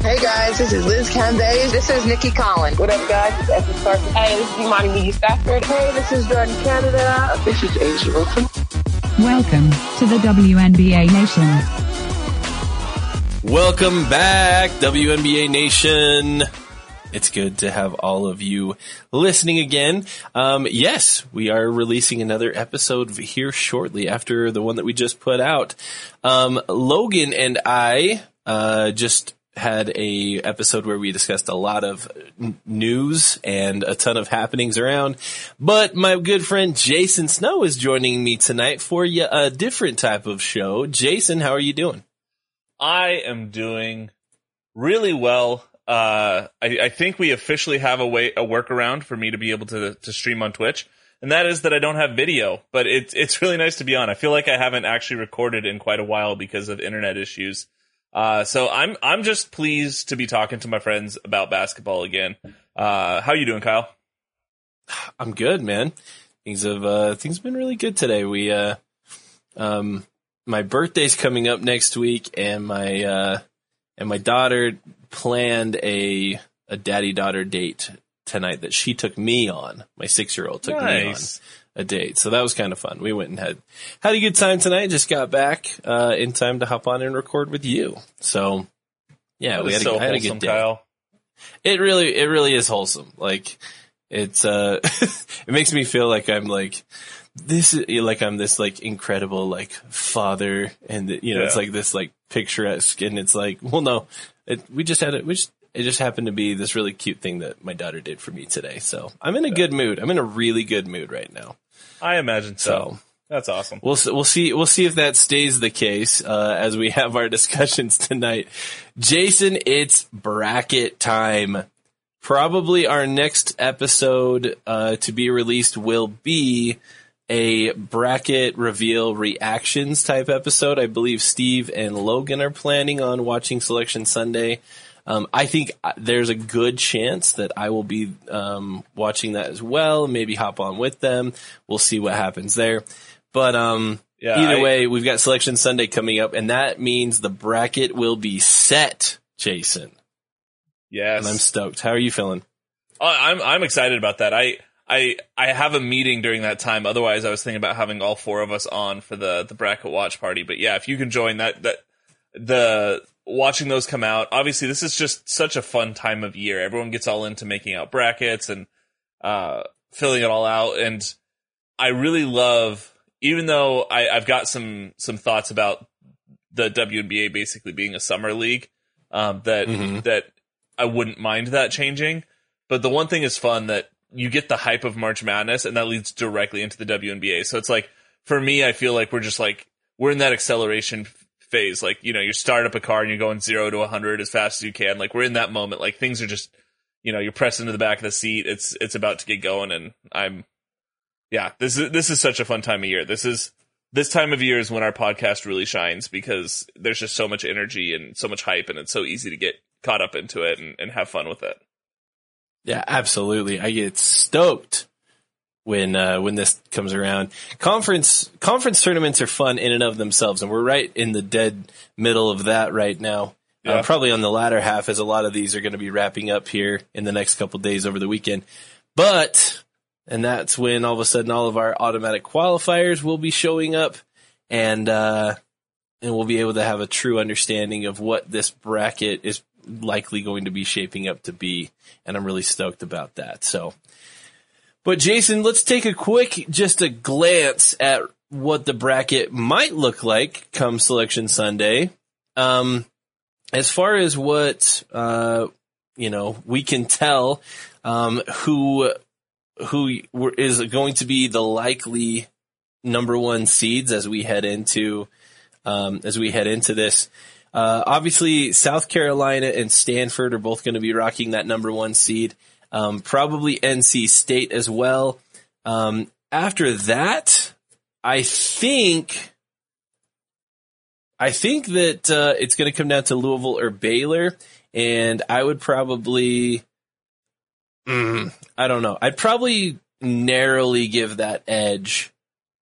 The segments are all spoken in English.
Hey guys, this is Liz Cambage. This is Nikki Collins. What up, guys? It's Evan Carson. Hey, this is Imani McGee-Stafford. Hey, this is Jordan Canada. This is A'ja Wilson. Welcome to the WNBA Nation. Welcome back, WNBA Nation. It's good to have all of you listening again. Um, yes, we are releasing another episode here shortly after the one that we just put out. Um, Logan and I uh, just had a episode where we discussed a lot of news and a ton of happenings around. But my good friend Jason Snow is joining me tonight for a different type of show. Jason, how are you doing? I am doing really well. Uh, I, I think we officially have a way, a workaround for me to be able to to stream on Twitch, and that is that I don't have video. But it's it's really nice to be on. I feel like I haven't actually recorded in quite a while because of internet issues. Uh, so I'm I'm just pleased to be talking to my friends about basketball again. Uh, how you doing, Kyle? I'm good, man. Things have uh, things have been really good today. We uh, um, my birthday's coming up next week, and my uh, and my daughter planned a a daddy daughter date tonight that she took me on. My six year old took me on Nice. A date, so that was kind of fun. We went and had had a good time tonight. Just got back uh, in time to hop on and record with you. So yeah, That we had a, so I had a good day. Kyle. It really, it really is wholesome. Like it's, uh, it makes me feel like I'm like, this is like I'm this like incredible like father and you know, it's like this like picturesque and it's like, well, no, it, we just had it, we just, it just happened to be this really cute thing that my daughter did for me today. So I'm in a good mood. I'm in a really good mood right now. I imagine so. So That's awesome. We'll we'll see we'll see if that stays the case uh, as we have our discussions tonight. Jason, it's bracket time. Probably our next episode uh, to be released will be a bracket reveal reactions type episode. I believe Steve and Logan are planning on watching Selection Sunday. Um, I think uh, there's a good chance that I will be um, watching that as well. Maybe hop on with them. We'll see what happens there. But um, Yeah, either I- way, we've got Selection Sunday coming up, and that means the bracket will be set, Jason. Yes, And I'm stoked. How are you feeling? I'm I'm excited about that. I I I have a meeting during that time. Otherwise, I was thinking about having all four of us on for the the bracket watch party. But yeah, if you can join that that the watching those come out. Obviously, this is just such a fun time of year. Everyone gets all into making out brackets and uh filling it all out. And I really love, even though I, I've got some some thoughts about the WNBA basically being a summer league. Um, that Mhm. that I wouldn't mind that changing. But the one thing is fun that you get the hype of March Madness, and that leads directly into the WNBA. So it's like for me, I feel like we're just like we're in that acceleration phase. Like you know, you start up a car and you're going zero to 100 as fast as you can. Like we're in that moment. Like things are just you know you're pressed into the back of the seat. It's it's about to get going, and I'm yeah. This is this is such a fun time of year. This is this time of year is when our podcast really shines because there's just so much energy and so much hype, and it's so easy to get caught up into it and, and have fun with it. Yeah, absolutely. I get stoked when uh, when this comes around. Conference conference tournaments are fun in and of themselves, and we're right in the dead middle of that right now. Yeah. Uh, probably on the latter half, as a lot of these are going to be wrapping up here in the next couple days over the weekend. but, and that's when all of a sudden all of our automatic qualifiers will be showing up and, uh, and we'll be able to have a true understanding of what this bracket is likely going to be shaping up to be. And I'm really stoked about that. So, but Jason, let's take a quick, just a glance at what the bracket might look like come selection Sunday. Um, as far as what, uh, you know, we can tell, um, who, who is going to be the likely number one seeds as we head into, um, as we head into this. Uh, obviously, South Carolina and Stanford are both going to be rocking that number one seed. Um, probably NC State as well. Um, after that, I think, I think that uh, it's going to come down to Louisville or Baylor, and I would probably, mm, I don't know, I'd probably narrowly give that edge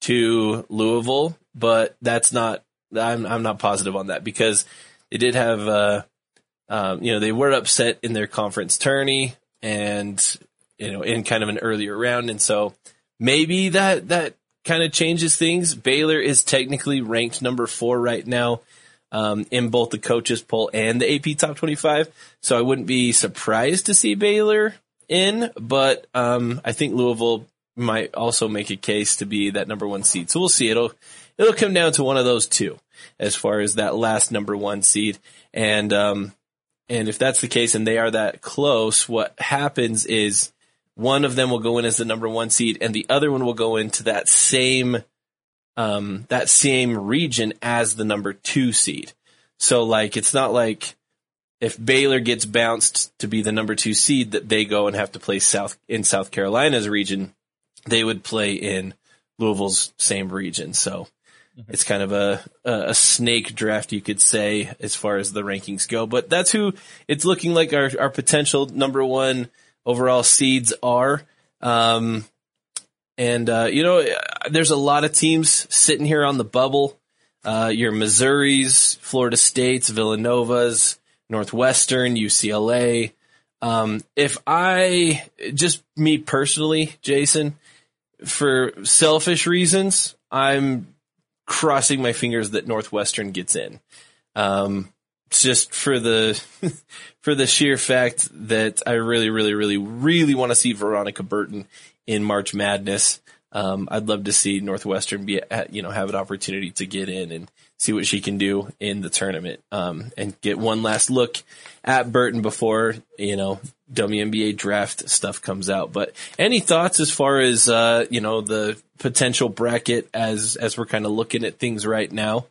to Louisville, but that's not I'm I'm not positive on that because they did have uh, um, you know they were upset in their conference tourney and you know in kind of an earlier round and so maybe that that kind of changes things. Baylor is technically ranked number four right now um, in both the coaches poll and the AP top 25. So I wouldn't be surprised to see Baylor in, but um, I think Louisville might also make a case to be that number one seed. So we'll see. It'll it'll come down to one of those two as far as that last number one seed. And, um, and if that's the case and they are that close, what happens is one of them will go in as the number one seed and the other one will go into that same, um, that same region as the number two seed. So like, it's not like if Baylor gets bounced to be the number two seed that they go and have to play South in South Carolina's region, they would play in Louisville's same region. So. It's kind of a, a snake draft, you could say, as far as the rankings go. But that's who it's looking like our, our potential number one overall seeds are. Um, and, uh, you know, there's a lot of teams sitting here on the bubble. Uh, your Missouris, Florida States, Villanovas, Northwestern, UCLA. Um, if I, just me personally, Jason, for selfish reasons, I'm crossing my fingers that Northwestern gets in. Um, just for the for the sheer fact that I really, really, really, really want to see Veronica Burton in March Madness. Um, I'd love to see Northwestern be, you know, have an opportunity to get in and see what she can do in the tournament, um, and get one last look at Burton before, you know, WNBA draft stuff comes out. But any thoughts as far as, uh, you know, the potential bracket as, as we're kind of looking at things right now?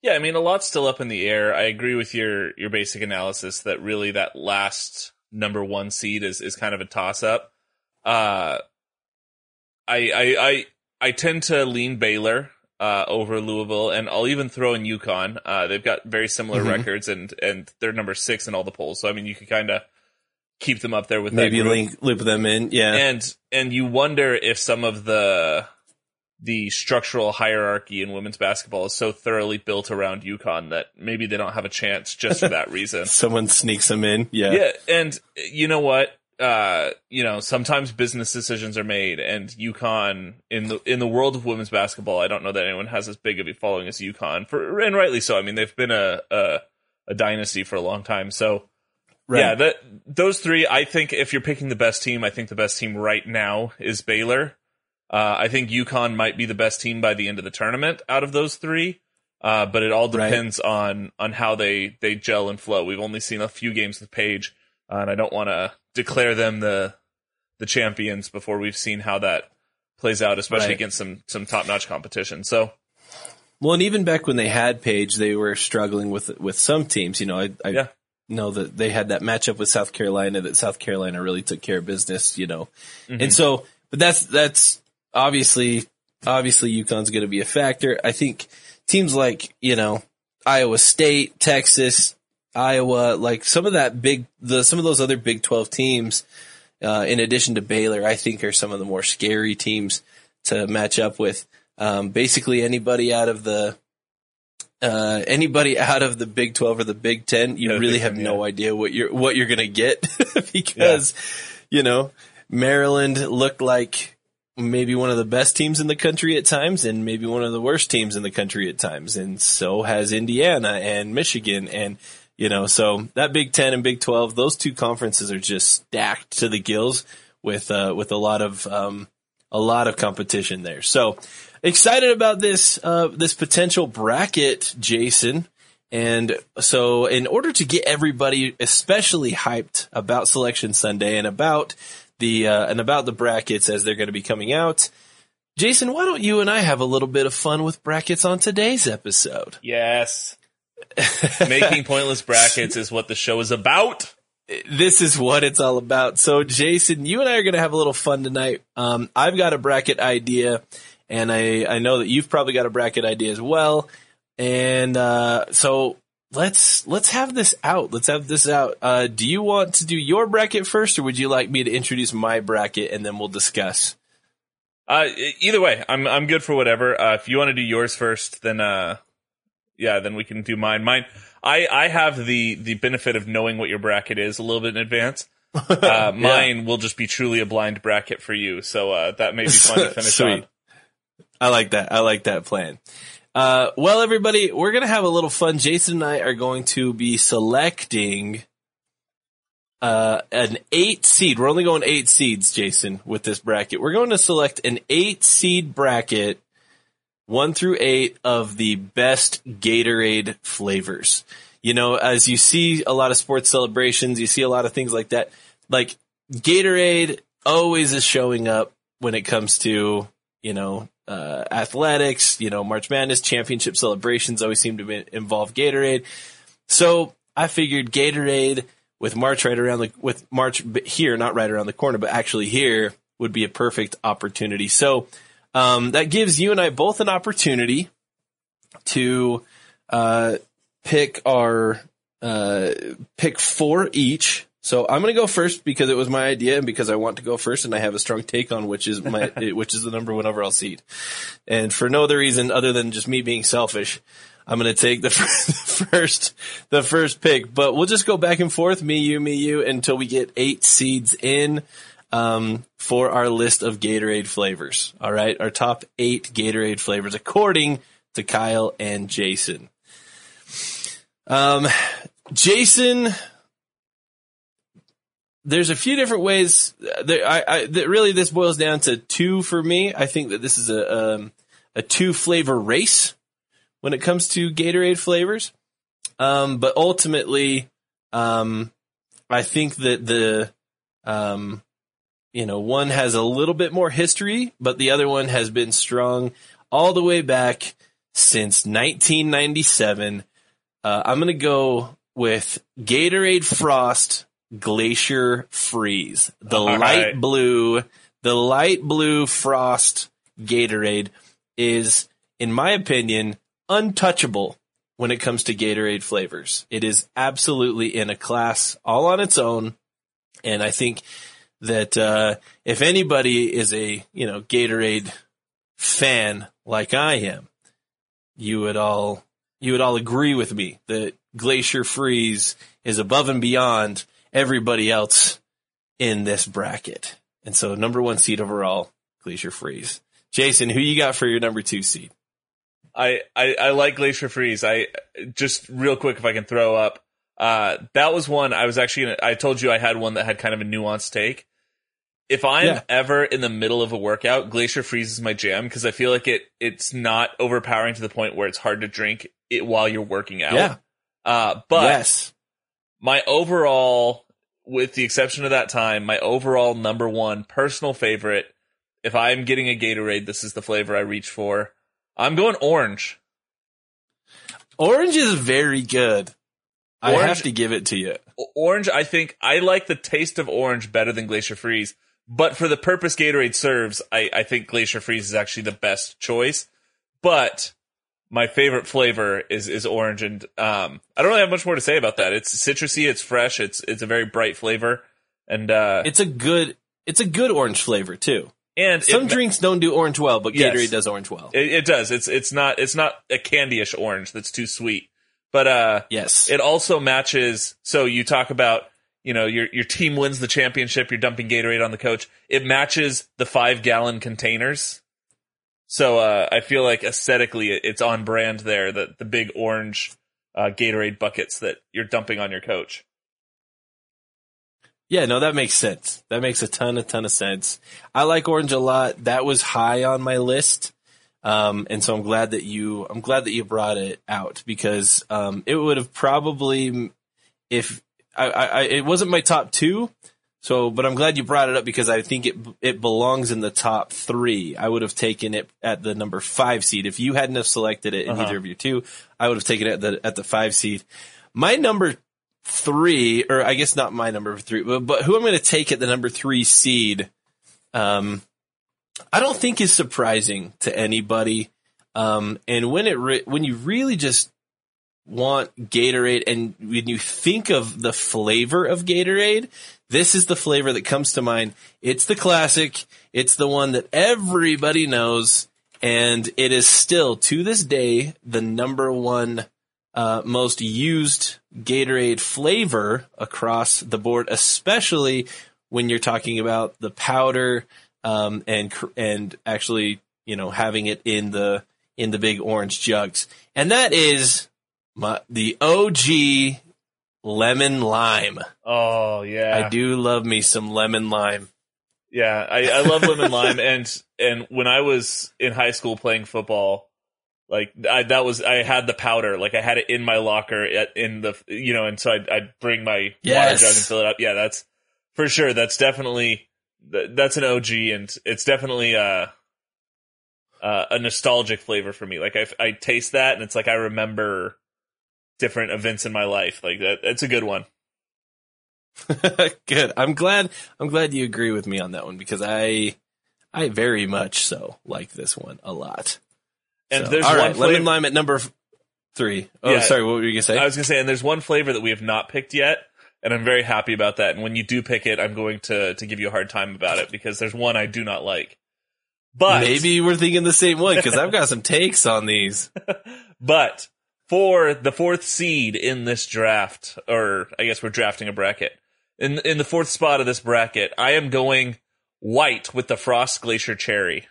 Yeah, I mean, a lot's still up in the air. I agree with your, your basic analysis that really that last number one seed is, is kind of a toss up. Uh, I, I, I, I tend to lean Baylor uh, over Louisville, and I'll even throw in UConn. Uh, they've got very similar mm-hmm. records, and and they're number six in all the polls. So I mean, you could kind of keep them up there with maybe link loop them in, yeah. And and you wonder if some of the the structural hierarchy in women's basketball is so thoroughly built around UConn that maybe they don't have a chance just for that reason. Someone sneaks them in, yeah. Yeah, and you know what? Uh, you know, sometimes business decisions are made, and UConn in the in the world of women's basketball, I don't know that anyone has as big of a following as UConn for, and rightly so. I mean, they've been a a, a dynasty for a long time. So, right. yeah, that those three, I think, if you're picking the best team, I think the best team right now is Baylor. Uh, I think UConn might be the best team by the end of the tournament out of those three. Uh, but it all depends right. on on how they they gel and flow. We've only seen a few games with Paige, uh, and I don't want to declare them the the champions before we've seen how that plays out, especially right. against some some top notch competition. So, well, and even back when they had Paige, they were struggling with with some teams. You know, I, I yeah. know that they had that matchup with South Carolina that South Carolina really took care of business. You know, mm-hmm. and so, but that's that's obviously obviously UConn's going to be a factor. I think teams like you know Iowa State, Texas, Iowa, like some of that big, the some of those other Big Twelve teams, uh, in addition to Baylor, I think are some of the more scary teams to match up with. Um, basically, anybody out of the uh, anybody out of the Big Twelve or the Big Ten, you yeah, really have no idea what you're what you're gonna get because yeah. you know Maryland looked like maybe one of the best teams in the country at times and maybe one of the worst teams in the country at times. And so has Indiana and Michigan. And, you know, so that Big 10 and Big 12, those two conferences are just stacked to the gills with, uh, with a lot of, um, a lot of competition there. So excited about this, uh, this potential bracket, Jason. And so in order to get everybody especially hyped about selection Sunday and about the, uh, and about the brackets as they're going to be coming out, Jason, why don't you and I have a little bit of fun with brackets on today's episode? Yes. Making pointless brackets is what the show is about. this is what it's all about. So, Jason, you and I are going to have a little fun tonight. Um, I've got a bracket idea, and I, I know that you've probably got a bracket idea as well. And uh, so let's let's have this out. Let's have this out. Uh, do you want to do your bracket first, or would you like me to introduce my bracket and then we'll discuss? Uh, either way, I'm I'm good for whatever. Uh, if you want to do yours first, then uh, yeah, then we can do mine. Mine, I I have the the benefit of knowing what your bracket is a little bit in advance. Uh, mine will just be truly a blind bracket for you, so uh, that may be fun to finish Sweet. on. I like that. I like that plan. Uh, well, everybody, we're going to have a little fun. Jason and I are going to be selecting uh, an eight seed. We're only going eight seeds, Jason, with this bracket. We're going to select an eight seed bracket, one through eight of the best Gatorade flavors. You know, as you see a lot of sports celebrations, you see a lot of things like that. Like Gatorade always is showing up when it comes to, you know, uh, athletics, you know, March Madness championship celebrations always seem to involve Gatorade. So I figured Gatorade with March right around the, with March here, not right around the corner, but actually here would be a perfect opportunity. So, um, that gives you and I both an opportunity to, uh, pick our, uh, pick four each. So I'm going to go first because it was my idea and because I want to go first and I have a strong take on which is my, which is the number one overall seed. And for no other reason other than just me being selfish, I'm going to take the first, the first pick, but we'll just go back and forth, me, you, me, you, until we get eight seeds in, um, for our list of Gatorade flavors. All right. Our top eight Gatorade flavors according to Kyle and Jason. Um, Jason, there's a few different ways. There, I, I that really this boils down to two for me. I think that this is a um, a two flavor race when it comes to Gatorade flavors. Um, but ultimately, um, I think that the um, you know one has a little bit more history, but the other one has been strong all the way back since 1997. Uh, I'm gonna go with Gatorade Frost Glacier Freeze. The All light right. blue, the light blue frost Gatorade is, in my opinion, untouchable when it comes to Gatorade flavors. It is absolutely in a class all on its own. And I think that, uh, if anybody is a, you know, Gatorade fan like I am, you would all, you would all agree with me that Glacier Freeze is above and beyond everybody else in this bracket. And so number one seed overall, Glacier Freeze. Jason, who you got for your number two seed? I, I, I like Glacier Freeze. I just real quick, if I can throw up, uh, that was one I was actually gonna, I told you I had one that had kind of a nuanced take. If I'm Yeah. ever in the middle of a workout, Glacier Freeze is my jam because I feel like it, it's not overpowering to the point where it's hard to drink it while you're working out. Yeah. Uh, but yes. my overall, with the exception of that time, my overall number one personal favorite, if I'm getting a Gatorade, this is the flavor I reach for. I'm going orange. Orange is very good. Orange, I have to give it to you. Orange, I think I like the taste of orange better than Glacier Freeze. But for the purpose Gatorade serves, I, I think Glacier Freeze is actually the best choice. But my favorite flavor is is orange, and um, I don't really have much more to say about that. It's citrusy, it's fresh, it's it's a very bright flavor, and uh, It's a good, it's a good orange flavor too. and Some it, drinks don't do orange well, but Yes. Gatorade does orange well. it, it does. It's it's not it's not a candyish orange that's too sweet, but uh, yes. it also matches. So you talk about you know, your your team wins the championship, you're dumping Gatorade on the coach. It matches the five gallon containers. So uh, I feel like aesthetically, it's on brand there. The the big orange uh, Gatorade buckets that you're dumping on your coach. Yeah, no, that makes sense. That makes a ton, a ton of sense. I like orange a lot. That was high on my list. Um, and so I'm glad that you, I'm glad that you brought it out because, um, it would have probably, if I, I, it wasn't my top two. So, but I'm glad you brought it up because I think it, it belongs in the top three. I would have taken it at the number five seed. If you hadn't have selected it in Uh-huh. either of your two, I would have taken it at the, at the five seed. My number three, or I guess not my number three, but, but who I'm going to take at the number three seed, um, I don't think is surprising to anybody. Um, and when it re- when you really just want Gatorade, and when you think of the flavor of Gatorade, this is the flavor that comes to mind. It's the classic. It's the one that everybody knows, and it is still to this day the number one uh, most used Gatorade flavor across the board, especially when you're talking about the powder um, and and actually you know having it in the in the big orange jugs, and that is my, the OG lemon lime. Oh yeah, I do love me some lemon lime. Yeah, I, I love lemon lime, and and when I was in high school playing football, like I that was I had the powder, like I had it in my locker at, in the you know, and so I'd, I'd bring my water jug and fill it up. Yeah, that's for sure. That's definitely that's an OG, and it's definitely uh, uh, a nostalgic flavor for me. Like I I taste that, and it's like I remember different events in my life. Like that, that's a good one. Good. I'm glad. I'm glad you agree with me on that one because I, I very much so like this one a lot. And So, there's all one right, lemon lime at number three. Oh, Yeah. sorry. What were you gonna say? I was gonna say, and there's one flavor that we have not picked yet, and I'm very happy about that. And when you do pick it, I'm going to to give you a hard time about it because there's one I do not like. But Maybe we're thinking the same one because I've got some takes on these. but for the fourth seed in this draft, or I guess we're drafting a bracket. In in the fourth spot of this bracket, I am going white with the Frost Glacier Cherry.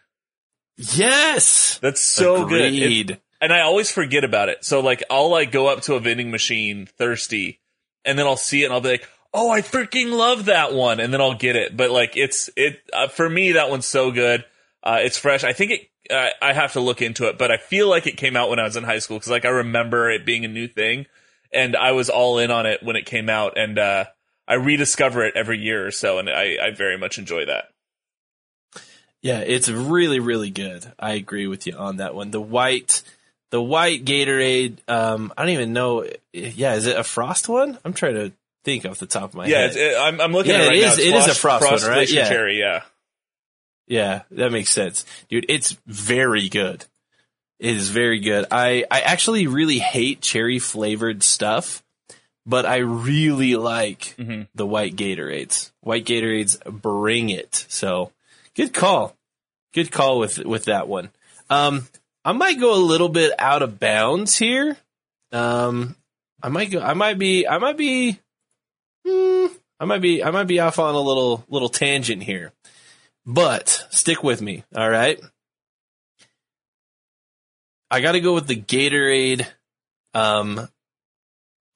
Yes. That's so good. It- and I always forget about it. So like I'll like go up to a vending machine thirsty and then I'll see it and I'll be like, "Oh, I freaking love that one." And then I'll get it. But like it's it uh, for me that one's so good. Uh it's fresh. I think it uh, I have to look into it, but I feel like it came out when I was in high school cuz like I remember it being a new thing and I was all in on it when it came out and uh I rediscover it every year or so and I I very much enjoy that. Yeah, it's really, really good. I agree with you on that one. The white, the white Gatorade. Um, I don't even know. Yeah, is it a frost one? I'm trying to think off the top of my yeah, head. it, I'm I'm looking Yeah, at it right it now. is- It's it is a frost one, right? Yeah. Cherry, yeah. Yeah, that makes sense. Dude, it's very good. It is very good. I, I actually really hate cherry flavored stuff, but I really like Mhm. the white Gatorades. White Gatorades bring it. So good call. Good call with, with that one. Um, I might go a little bit out of bounds here. Um, I might go, I might be, I might be, hmm, I might be, I might be off on a little, little tangent here. But stick with me, all right? I got to go with the Gatorade um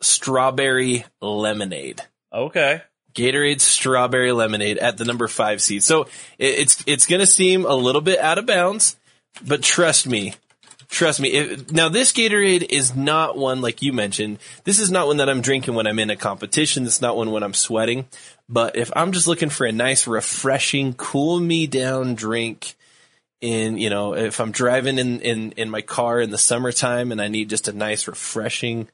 strawberry lemonade. Okay. Gatorade strawberry lemonade at the number 5 seed. So it, it's it's going to seem a little bit out of bounds, but trust me. Trust me. If, now this Gatorade is not one like you mentioned. This is not one that I'm drinking when I'm in a competition. It's not one when I'm sweating. But if I'm just looking for a nice, refreshing, cool me down drink in, you know, if I'm driving in, in, in my car in the summertime and I need just a nice, refreshing,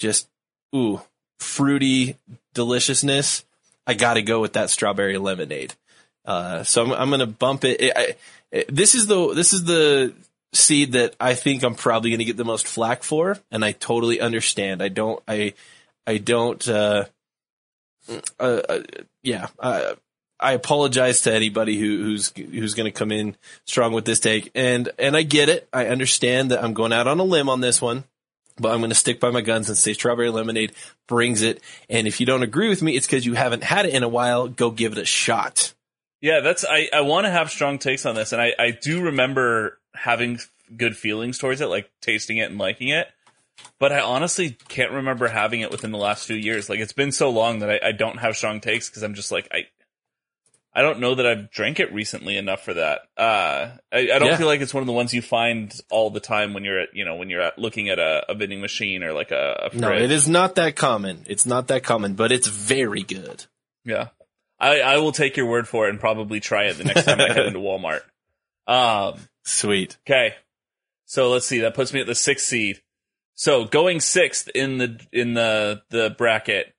just, ooh, fruity deliciousness, I gotta go with that strawberry lemonade. Uh, so I'm, I'm gonna bump it. I, this is the, this is the seed that I think I'm probably gonna get the most flack for, and I totally understand. I don't, I, I don't, uh, uh, uh yeah, uh, I apologize to anybody who, who's who's going to come in strong with this take, and and I get it. I understand that I'm going out on a limb on this one. but I'm going to stick by my guns and say strawberry lemonade brings it. And if you don't agree with me, it's because you haven't had it in a while. Go give it a shot. Yeah, that's I, I want to have strong takes on this, and I, I do remember having good feelings towards it, like tasting it and liking it. But I honestly can't remember having it within the last few years. Like it's been so long that I, I don't have strong takes because I'm just like I I don't know that I've drank it recently enough for that. Uh, I, I don't Yeah. feel like it's one of the ones you find all the time when you're at you know when you're at looking at a, a vending machine or like a, a No, it is not that common. It's not that common, but it's very good. Yeah. I, I will take your word for it and probably try it the next time I head into Walmart. Um, Sweet. okay. So let's see. That puts me at the sixth seed. So going sixth in the in the the bracket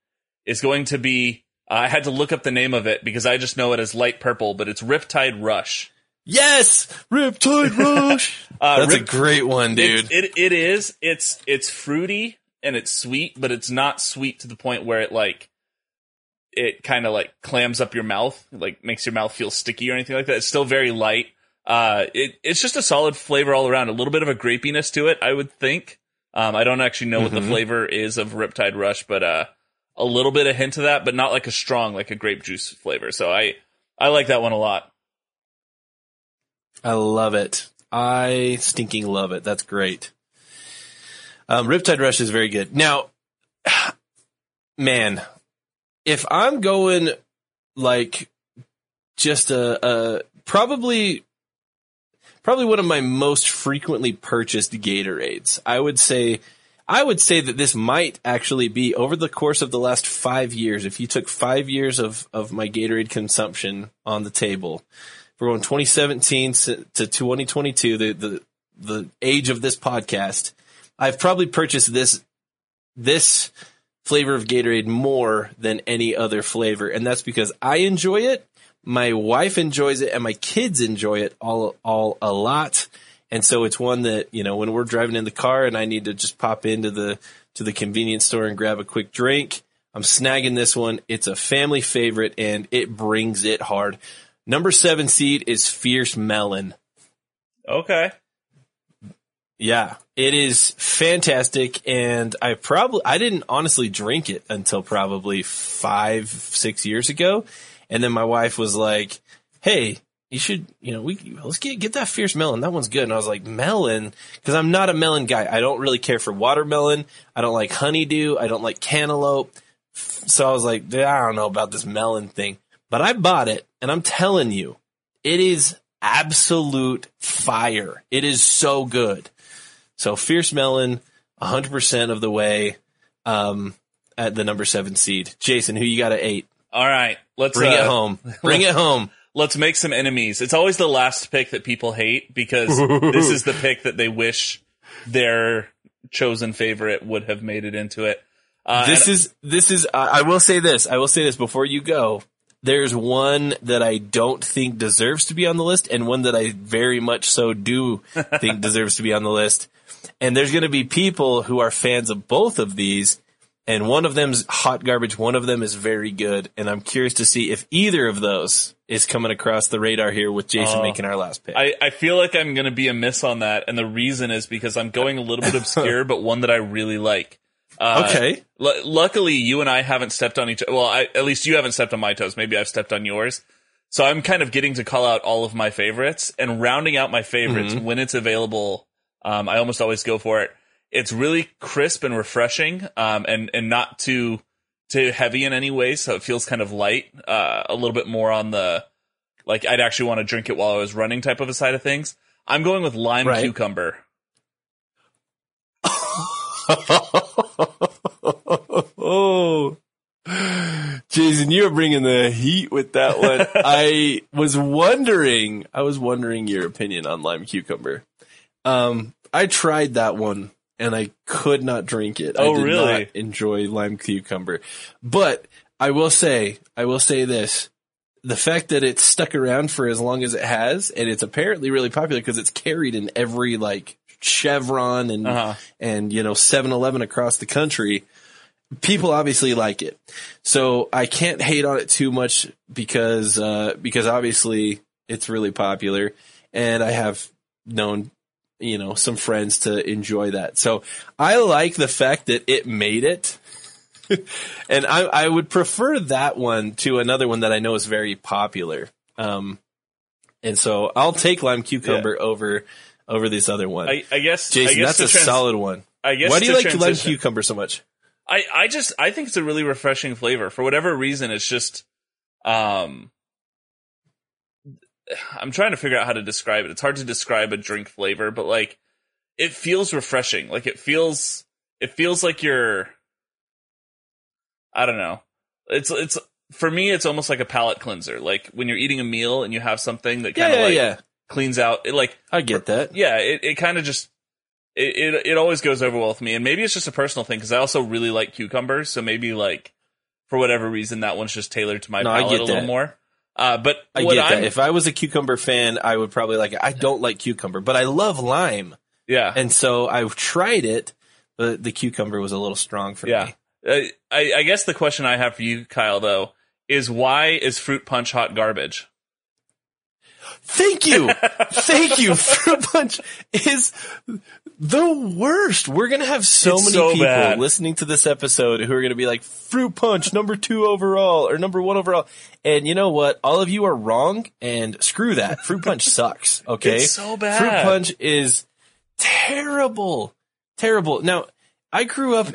is going to be. I had to look up the name of it because I just know it as light purple, but it's Riptide Rush. Yes, Riptide Rush. Uh, That's a great one, dude. It, it it is. It's it's fruity and it's sweet, but it's not sweet to the point where it like it kind of like clams up your mouth, like makes your mouth feel sticky or anything like that. It's still very light. Uh, it it's just a solid flavor all around. A little bit of a grapiness to it, I would think. Um, I don't actually know what the Mhm. flavor is of Riptide Rush, but uh, a little bit of hint of that, but not like a strong, like a grape juice flavor. So I I like that one a lot. I love it. I stinking love it. That's great. Um, Riptide Rush is very good. Now, man, if I'm going like just a, a probably probably one of my most frequently purchased Gatorades, I would say I would say that this might actually be over the course of the last five years. If you took five years of, of my Gatorade consumption on the table, we're going 2017 to to 2022, the, the, the age of this podcast, I've probably purchased this, this flavor of Gatorade more than any other flavor. And that's because I enjoy it. My wife enjoys it and my kids enjoy it all, all a lot. And so it's one that, you know, when we're driving in the car and I need to just pop into the, to the convenience store and grab a quick drink, I'm snagging this one. It's a family favorite and it brings it hard. Number seven seed is Fierce Melon. Okay. Yeah, it is fantastic. And I probably, I didn't honestly drink it until probably five, six years ago. And then my wife was like, Hey, you should, you know, we, let's get, get that fierce melon. That one's good. And I was like, melon? Cause I'm not a melon guy. I don't really care for watermelon. I don't like honeydew. I don't like cantaloupe. So I was like, I don't know about this melon thing, but I bought it and I'm telling you, it is absolute fire. It is so good. So Fierce Melon, 100% of the way um, at the number seven seed. Jason, who you got at eight? All right. Let's Bring uh, it home. Bring it home. let's make some enemies. It's always the last pick that people hate because this is the pick that they wish their chosen favorite would have made it into it. Uh, This is, this is, I I will say this. I will say this before you go. There's one that I don't think deserves to be on the list and one that I very much so do think deserves to be on the list. And there's going to be people who are fans of both of these. And one of them's hot garbage. One of them is very good. And I'm curious to see if either of those is coming across the radar here with Jason Oh. making our last pick. I, I feel like I'm going to be a miss on that. And the reason is because I'm going a little bit obscure, but one that I really like. Uh, okay. L- luckily, you and I haven't stepped on each. Well, I, at least you haven't stepped on my toes. Maybe I've stepped on yours. So I'm kind of getting to call out all of my favorites and rounding out my favorites Mm-hmm. when it's available. Um, I almost always go for it. It's really crisp and refreshing, um, and and not too too heavy in any way. So it feels kind of light, uh, a little bit more on the like I'd actually want to drink it while I was running type of a side of things. I'm going with lime Right. cucumber. oh, Jason, you're bringing the heat with that one. I was wondering, I was wondering your opinion on lime cucumber. Um, I tried that one and I could not drink it. Oh, I did really? not enjoy lime cucumber, but I will say, I will say this. The fact that it's stuck around for as long as it has, and it's apparently really popular because it's carried in every like Chevron and Uh-huh. and you know 7-Eleven across the country. People obviously like it, so I can't hate on it too much because uh, because obviously it's really popular, and I have known you know, some friends to enjoy that. So I like the fact that it made it. and I, I would prefer that one to another one that I know is very popular. Um, and so I'll take lime cucumber over over this other one. I, I guess Jason, I guess that's a trans- solid one. I guess Why do you like lime cucumber so much? I, I just I think it's a really refreshing flavor. For whatever reason, it's just um I'm trying to figure out how to describe it. It's hard to describe a drink flavor, but like it feels refreshing. Like it feels it feels like you're I don't know. It's it's for me it's almost like a palate cleanser. Like when you're eating a meal and you have something that kind of yeah, like yeah. cleans out it like I get that. yeah, it, it kind of just it, it it always goes over well with me, and maybe it's just a personal thing because I also really like cucumbers, so maybe like for whatever reason that one's just tailored to my No, palate a little that. more. Uh, but I get I'm, that. If I was a cucumber fan, I would probably like it. I don't like cucumber, but I love lime. yeah, And so I've tried it, but the cucumber was a little strong for yeah. me. Uh, I I guess the question I have for you, Kyle, though, is why is fruit punch hot garbage? Thank you. Thank you. Fruit Punch is the worst. We're going to have so It's many so people bad. listening to this episode who are going to be like, Fruit Punch, number two overall or number one overall. And you know what? All of you are wrong and screw that. Fruit Punch sucks. Okay. It's so bad. Fruit Punch is terrible. Terrible. Now, I grew up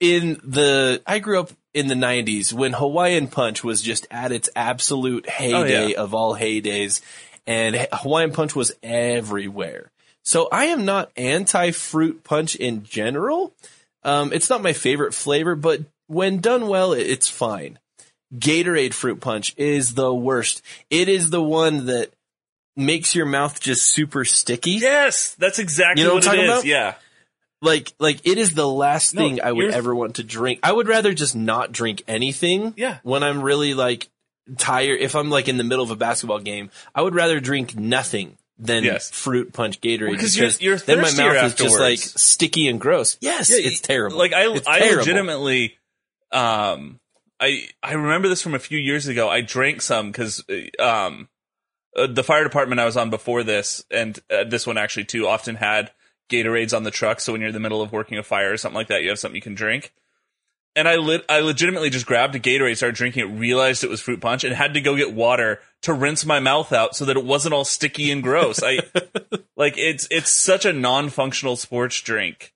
in the I grew up in the 90s when Hawaiian Punch was just at its absolute heyday Oh, yeah. of all heydays and Hawaiian Punch was everywhere. So I am not anti fruit punch in general. Um, it's not my favorite flavor, but when done well, it's fine. Gatorade fruit punch is the worst. It is the one that makes your mouth just super sticky. Yes, that's exactly You know what, what I'm talking is. about? Yeah, Like, like it is the last No, thing I would ever want to drink. I would rather just not drink anything. Yeah. When I'm really like tired, if I'm like in the middle of a basketball game, I would rather drink nothing than Yes. fruit punch Gatorade Well, 'cause you're- you're then my mouth is just like sticky and gross. Yes, Yeah, it's terrible. Like I, It's I terrible. legitimately, um, I I remember this from a few years ago. I drank some because um, uh, the fire department I was on before this, and uh, this one actually too, often had Gatorades on the truck. So when you're in the middle of working a fire or something like that, you have something you can drink. And I lit, I legitimately just grabbed a Gatorade, started drinking it, realized it was fruit punch, and had to go get water to rinse my mouth out so that it wasn't all sticky and gross. I like it's it's such a non-functional sports drink.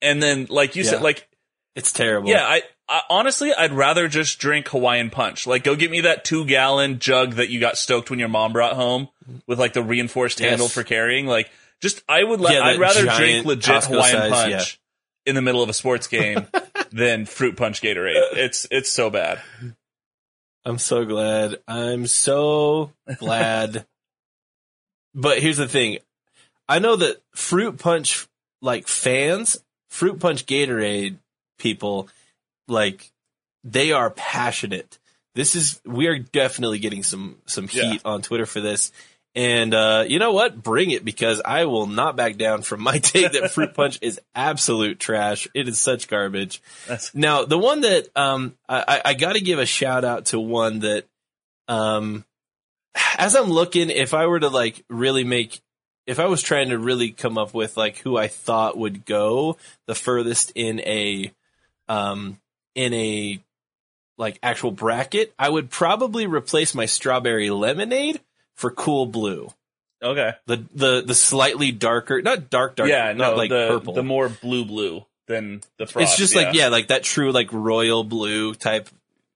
And then, like you said, like It's terrible. yeah, I, I honestly, I'd rather just drink Hawaiian Punch. Like, go get me that two gallon jug that you got stoked when your mom brought home with like the reinforced Yes. handle for carrying. Like, just I would, let Yeah, I'd rather drink legit Costco Hawaiian size, Punch yeah. in the middle of a sports game than fruit punch Gatorade. It's it's so bad. I'm so glad. I'm so glad. but here's the thing. I know that fruit punch like fans, fruit punch Gatorade people like they are passionate. This is we are definitely getting some some Yeah. heat on Twitter for this. And uh, you know what? Bring it because I will not back down from my take that fruit punch is absolute trash. It is such garbage. That's Now, the one that um, I, I- got to give a shout out to one that, um, as I'm looking, if I were to like really make, if I was trying to really come up with like who I thought would go the furthest in a, um, in a like actual bracket, I would probably replace my strawberry lemonade for cool blue. okay. The the the slightly darker, not dark dark, yeah, not no, like the purple. the more blue blue than the frost. It's just like yeah, like that true like royal blue type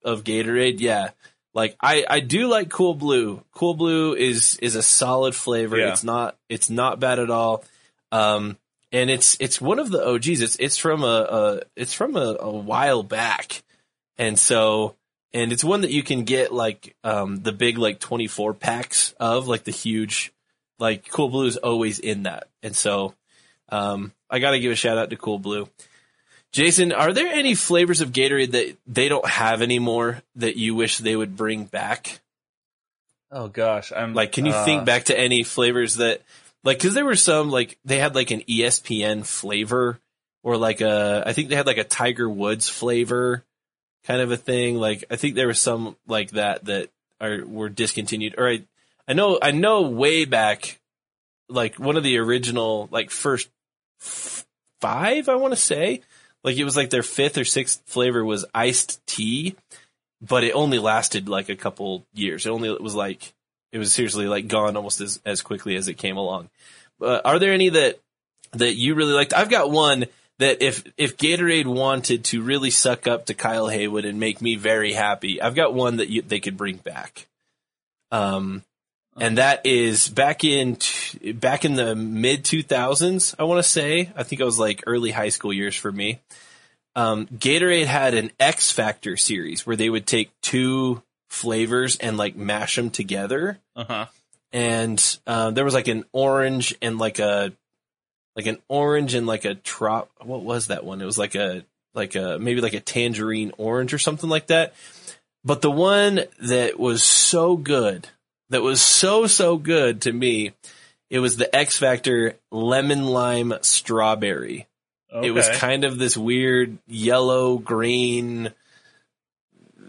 of Gatorade. Yeah, like I I do like Cool Blue. Cool Blue is is a solid flavor. Yeah. It's not it's not bad at all. Um, and it's it's one of the OGs. It's it's from a, a it's from a, a while back, and so and it's one that you can get like um the big like twenty four packs of like the huge like Cool Blue is always in that, and so um I got to give a shout out to Cool Blue. Jason, are there any flavors of Gatorade that they don't have anymore that you wish they would bring back? oh gosh, I'm Like, can you uh, think back to any flavors that, like, because there were some like they had like an ESPN flavor, or like a, I think they had like a Tiger Woods flavor, kind of a thing. Like, I think there was some like that that are were discontinued. Or I, I know, I know way back like one of the original like first f- five, I want to say. Like it was like their fifth or sixth flavor was iced tea, but it only lasted like a couple years. It only it was like it was seriously like gone almost as as quickly as it came along. Uh, are there any that that you really liked? I've got one that if if Gatorade wanted to really suck up to Kyle Haywood and make me very happy, I've got one that you, they could bring back. Um, and that is back in t- back in the mid 2000s. I want to say. I think it was like early high school years for me. Um, Gatorade had an X Factor series where they would take two flavors and like mash them together Uh huh. and uh, there was like an orange and like a like an orange and like a trop. What was that one? It was like a like a maybe like a tangerine orange or something like that. But the one that was so good, that was so so good to me, it was the X Factor lemon lime strawberry. Okay. It was kind of this weird yellow green,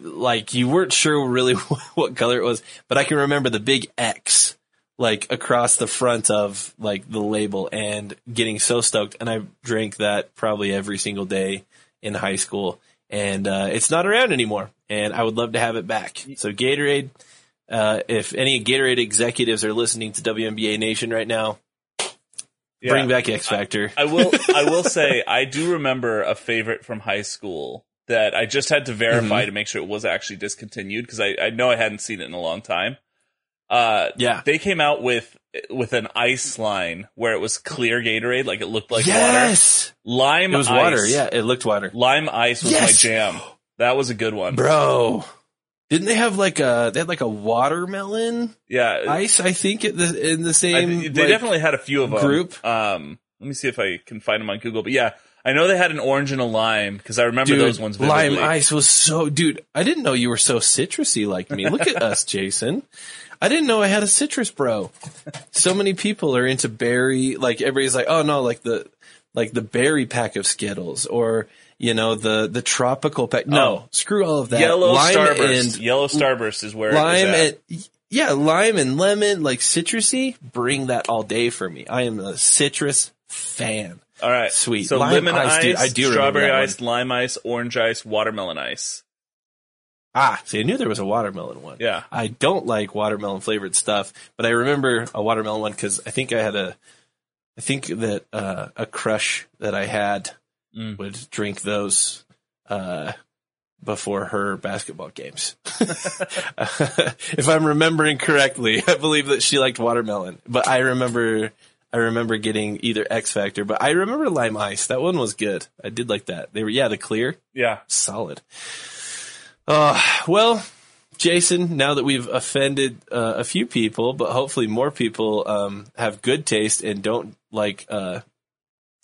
like you weren't sure really what color it was, but I can remember the big X like across the front of like the label and getting so stoked. And I drank that probably every single day in high school and, uh, it's not around anymore and I would love to have it back. So Gatorade, uh, if any Gatorade executives are listening to WNBA Nation right now, Yeah. bring back X Factor. I will. I will say I do remember a favorite from high school that I just had to verify Mm-hmm. to make sure it was actually discontinued because I, I know I hadn't seen it in a long time. Uh, Yeah. they came out with with an ice line where it was clear Gatorade, like it looked like water. yes. Lime. It was ice, water. Yeah. It looked water. lime ice was Yes! my jam. That was a good one. Bro. Didn't they have like a, they had like a watermelon Yeah, ice, I think, at the, in the same. they like- definitely had a few of them. group. Um, let me see if I can find them on Google. But yeah, I know they had an orange and a lime because I remember Dude, those ones. Vividly. lime ice was so, dude. I didn't know you were so citrusy like me. Look at us, Jason. I didn't know I had a citrus bro. So many people are into berry. Like everybody's like, oh no, like the like the berry pack of Skittles or you know the the tropical pack. No, Oh. screw all of that. Yellow lime Starburst. and Yellow Starburst is where lime and yeah, lime and lemon, like citrusy. Bring that all day for me. I am a citrus fan. All right, Sweet. So Lime lemon ice, ice, I do strawberry ice, lime ice, orange ice, watermelon ice. Ah, see, I knew there was a watermelon one. Yeah. I don't like watermelon flavored stuff, but I remember a watermelon one because I think I had a, I think that uh, a crush that I had Mm. would drink those uh, before her basketball games. if I'm remembering correctly, I believe that she liked watermelon, but I remember. I remember getting either X Factor, but I remember Lime Ice. That one was good. I did like that. They were, yeah, the clear Yeah, solid. Uh, well, Jason, now that we've offended uh, a few people, but hopefully more people um, have good taste and don't like uh,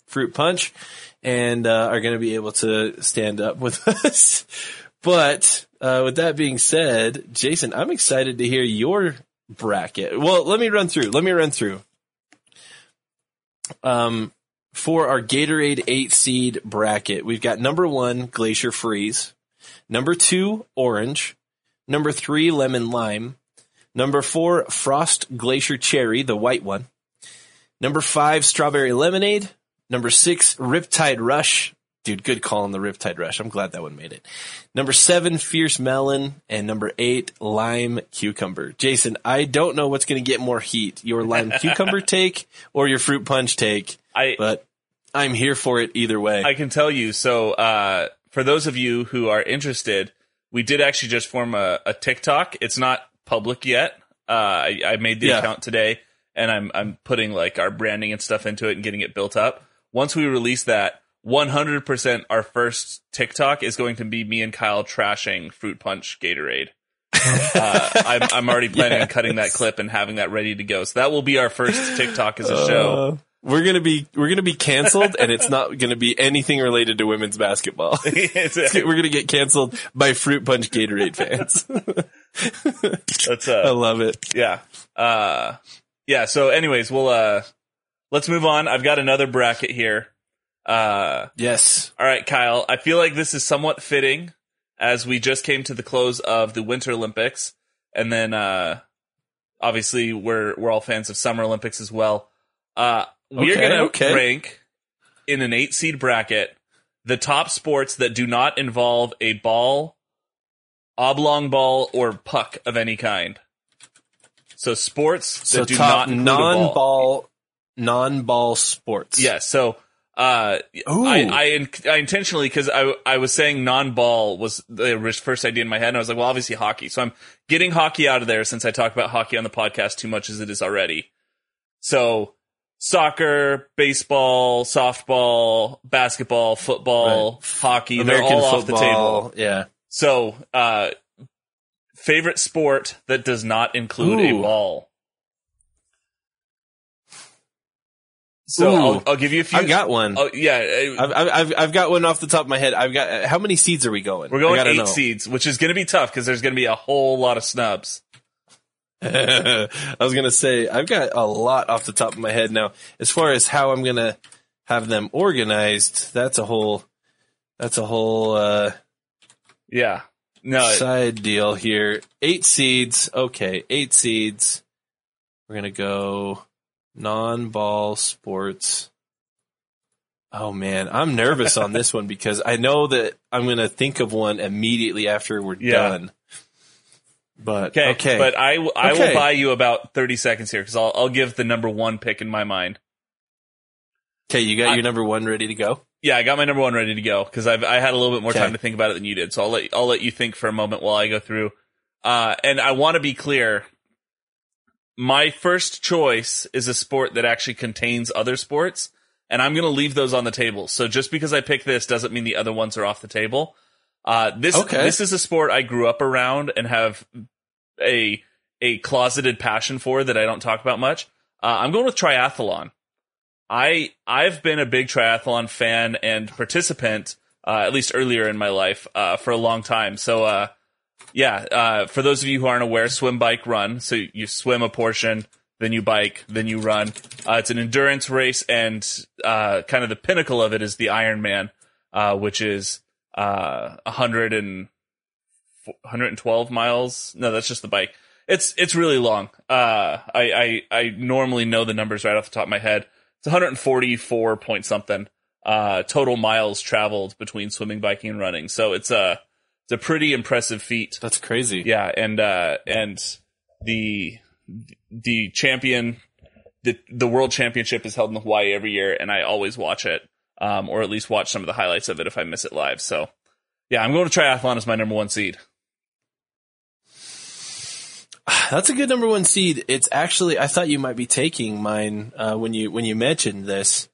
fruit punch and uh, are going to be able to stand up with us. But uh, with that being said, Jason, I'm excited to hear your bracket. Well, let me run through. Let me run through. Um, for our Gatorade eight seed bracket, we've got number one Glacier Freeze, number two Orange, number three Lemon Lime, number four Frost Glacier Cherry, the white one, number five Strawberry Lemonade, number six Riptide Rush. Dude, good call on the Riptide Rush. I'm glad that one made it. Number seven, Fierce Melon, and number eight, Lime Cucumber. Jason, I don't know what's going to get more heat, your Lime Cucumber take or your Fruit Punch take, I but I'm here for it either way. I can tell you. So, uh, for those of you who are interested, we did actually just form a, a TikTok. It's not public yet. Uh, I, I made the Yeah. account today, and I'm I'm putting like our branding and stuff into it and getting it built up. Once we release that, 100% our first TikTok is going to be me and Kyle trashing Fruit Punch Gatorade. uh, I'm, I'm already planning on cutting that clip and having that ready to go. So that will be our first TikTok as a show. Uh, we're gonna be we're gonna be canceled, and it's not gonna be anything related to women's basketball. We're gonna get canceled by Fruit Punch Gatorade fans. That's I uh, love it. yeah, uh, yeah. So, anyways, we'll uh, let's move on. I've got another bracket here. Uh, Yes. all right, Kyle. I feel like this is somewhat fitting as we just came to the close of the Winter Olympics, and then uh, obviously we're we're all fans of Summer Olympics as well. Uh, we are Okay, going to okay. rank in an eight seed bracket the top sports that do not involve a ball, oblong ball, or puck of any kind. So sports that So do not include a ball. non-ball, non-ball sports. Yeah. So, uh, Ooh. I, I, I intentionally, cause I, I was saying non-ball was the first idea in my head. And I was like, well, obviously hockey. So I'm getting hockey out of there since I talk about hockey on the podcast too much as it is already. So soccer, baseball, softball, basketball, football, hockey, American they're all football. off the table. Yeah. So, uh, favorite sport that does not include Ooh. a ball. So Ooh. I'll, I'll give you a few. I've got one. Oh yeah, uh, I've, I've, I've got one off the top of my head. I've got, how many seeds are we going? we're going eight know. seeds, which is going to be tough because there's going to be a whole lot of snubs. I was gonna say I've got a lot off the top of my head now. As far as how I'm gonna have them organized, that's a whole that's a whole uh, Yeah, no, side deal here. Eight seeds, okay, eight seeds. We're gonna go non-ball sports. Oh man, I'm nervous on this one because I know that I'm gonna think of one immediately after we're Yeah. done. But okay, okay, but I w- I Okay. will buy you about thirty seconds here because I'll I'll give the number one pick in my mind. okay, you got I- your number one ready to go. Yeah, I got my number one ready to go because I've I had a little bit more Okay. time to think about it than you did. So I'll let I'll let you think for a moment while I go through. Uh, and I want to be clear. My first choice is a sport that actually contains other sports, and I'm going to leave those on the table. So just because I pick this doesn't mean the other ones are off the table. Uh, this Okay. this is a sport I grew up around and have a a closeted passion for that I don't talk about much. Uh, I'm going with triathlon. I I've been a big triathlon fan and participant, uh, at least earlier in my life, uh, for a long time. So, uh, yeah, uh, for those of you who aren't aware, swim, bike, run. So you swim a portion, then you bike, then you run. Uh, it's an endurance race, and uh, kind of the pinnacle of it is the Ironman, uh, which is uh, 100 and 112 miles. No, that's just the bike. It's it's really long. Uh, I, I I normally know the numbers right off the top of my head. It's 144 point something uh, total miles traveled between swimming, biking, and running. So it's a it's a pretty impressive feat. That's crazy. Yeah, and uh, and the the champion the the world championship is held in Hawaii every year, and I always watch it, um, or at least watch some of the highlights of it if I miss it live. So yeah, I'm going to triathlon as my number one seed. That's a good number one seed. It's actually I thought you might be taking mine uh, when you when you mentioned this,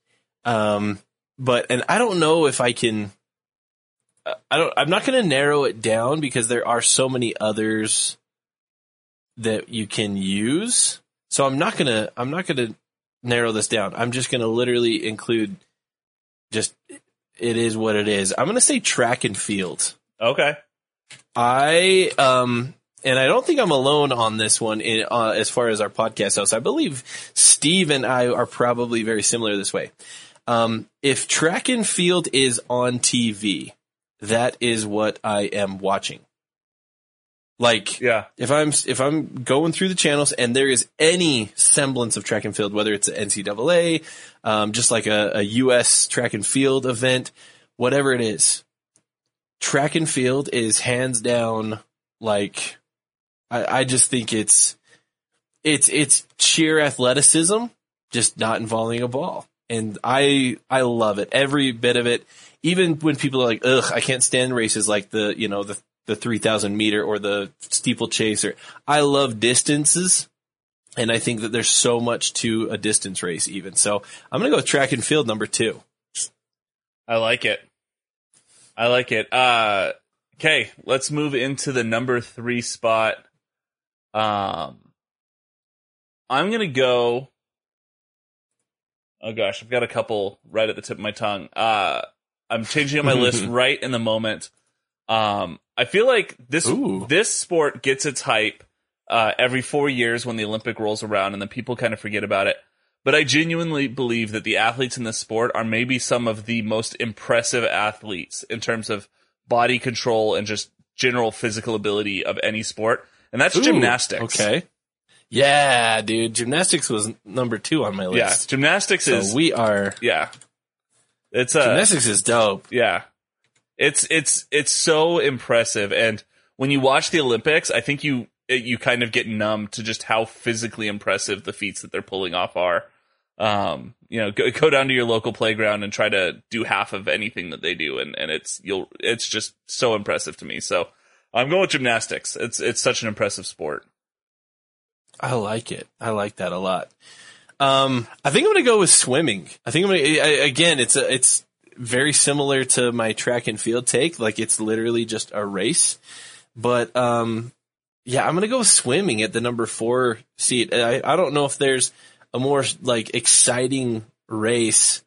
um, but and I don't know if I can. I don't. I'm not going to narrow it down because there are so many others that you can use. So I'm not gonna. I'm not gonna narrow this down. I'm just gonna literally include. Just it is what it is. I'm gonna say track and field. Okay. I um and I don't think I'm alone on this one in uh, as far as our podcast goes. I believe Steve and I are probably very similar this way. Um, if track and field is on TV, that is what I am watching. Like Yeah. if I'm if I'm going through the channels and there is any semblance of track and field, whether it's NCAA, um, just like a, a U.S. track and field event, whatever it is, track and field is hands down like I, I just think it's it's it's sheer athleticism, just not involving a ball, and I I love it every bit of it. Even when people are like, "Ugh, I can't stand races like the you know the the three thousand meter or the steeplechase," or I love distances. And I think that there's so much to a distance race, even. So I'm to go track and field number two. I like it. I like it. Uh, okay, let's move into the number three spot. Um, I'm gonna go. Oh gosh, I've got a couple right at the tip of my tongue. Uh, I'm changing my list right in the moment. Um, I feel like this Ooh. this sport gets its hype uh, every four years when the Olympic rolls around, and then people kind of forget about it. But I genuinely believe that the athletes in this sport are maybe some of the most impressive athletes in terms of body control and just general physical ability of any sport, and that's Ooh, gymnastics. Okay. Yeah, dude. Gymnastics was number two on my list. Yeah, gymnastics So is we are. yeah. It's uh, Gymnastics is dope. Yeah. It's it's it's so impressive and when you watch the Olympics, I think you you kind of get numb to just how physically impressive the feats that they're pulling off are. Um, you know, go, go down to your local playground and try to do half of anything that they do and and it's you'll it's just so impressive to me. So, I'm going with gymnastics. It's it's such an impressive sport. I like it. I like that a lot. Um, I think I'm going to go with swimming. I think I'm going to, again, it's a, it's very similar to my track and field take. Like it's literally just a race, but, um, yeah, I'm going to go with swimming at the number four seat. I, I don't know if there's a more like exciting race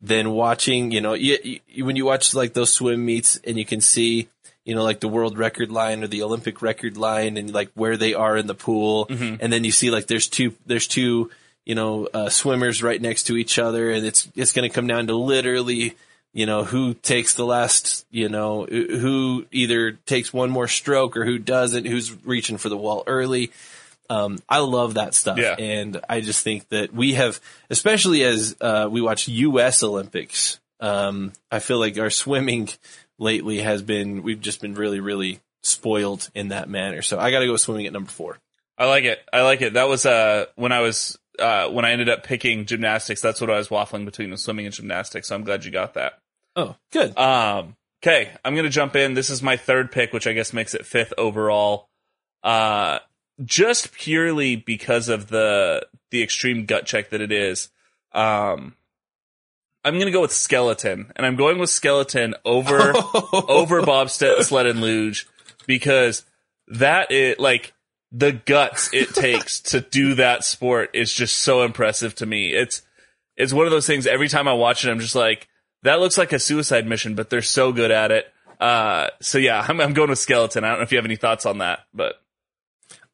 than watching, you know, you, you, when you watch like those swim meets and you can see, you know, like the world record line or the Olympic record line and like where they are in the pool. And then you see like there's two, there's two, you know, uh, swimmers right next to each other and it's, it's going to come down to literally, you know, who takes the last, you know, who either takes one more stroke or who doesn't, who's reaching for the wall early. Um, I love that stuff. Yeah. And I just think that we have, especially as, uh, we watch U.S. Olympics, um, I feel like our swimming lately has been, we've just been really, really spoiled in that manner. So I got to go swimming at number four. I like it. I like it. That was uh when I was uh when I ended up picking gymnastics, that's what I was waffling between was swimming and gymnastics. So I'm glad you got that. Oh, good. Um, okay, I'm gonna jump in. This is my third pick, which I guess makes it fifth overall. Uh, just purely because of the the extreme gut check that it is. Um, I'm gonna go with skeleton, and I'm going with skeleton over over bobsled sled and luge because that is like the guts it takes to do that sport is just so impressive to me. It's it's one of those things. Every time I watch it, I'm just like, that looks like a suicide mission, but they're so good at it. Uh, so yeah, I'm, I'm going with skeleton. I don't know if you have any thoughts on that, but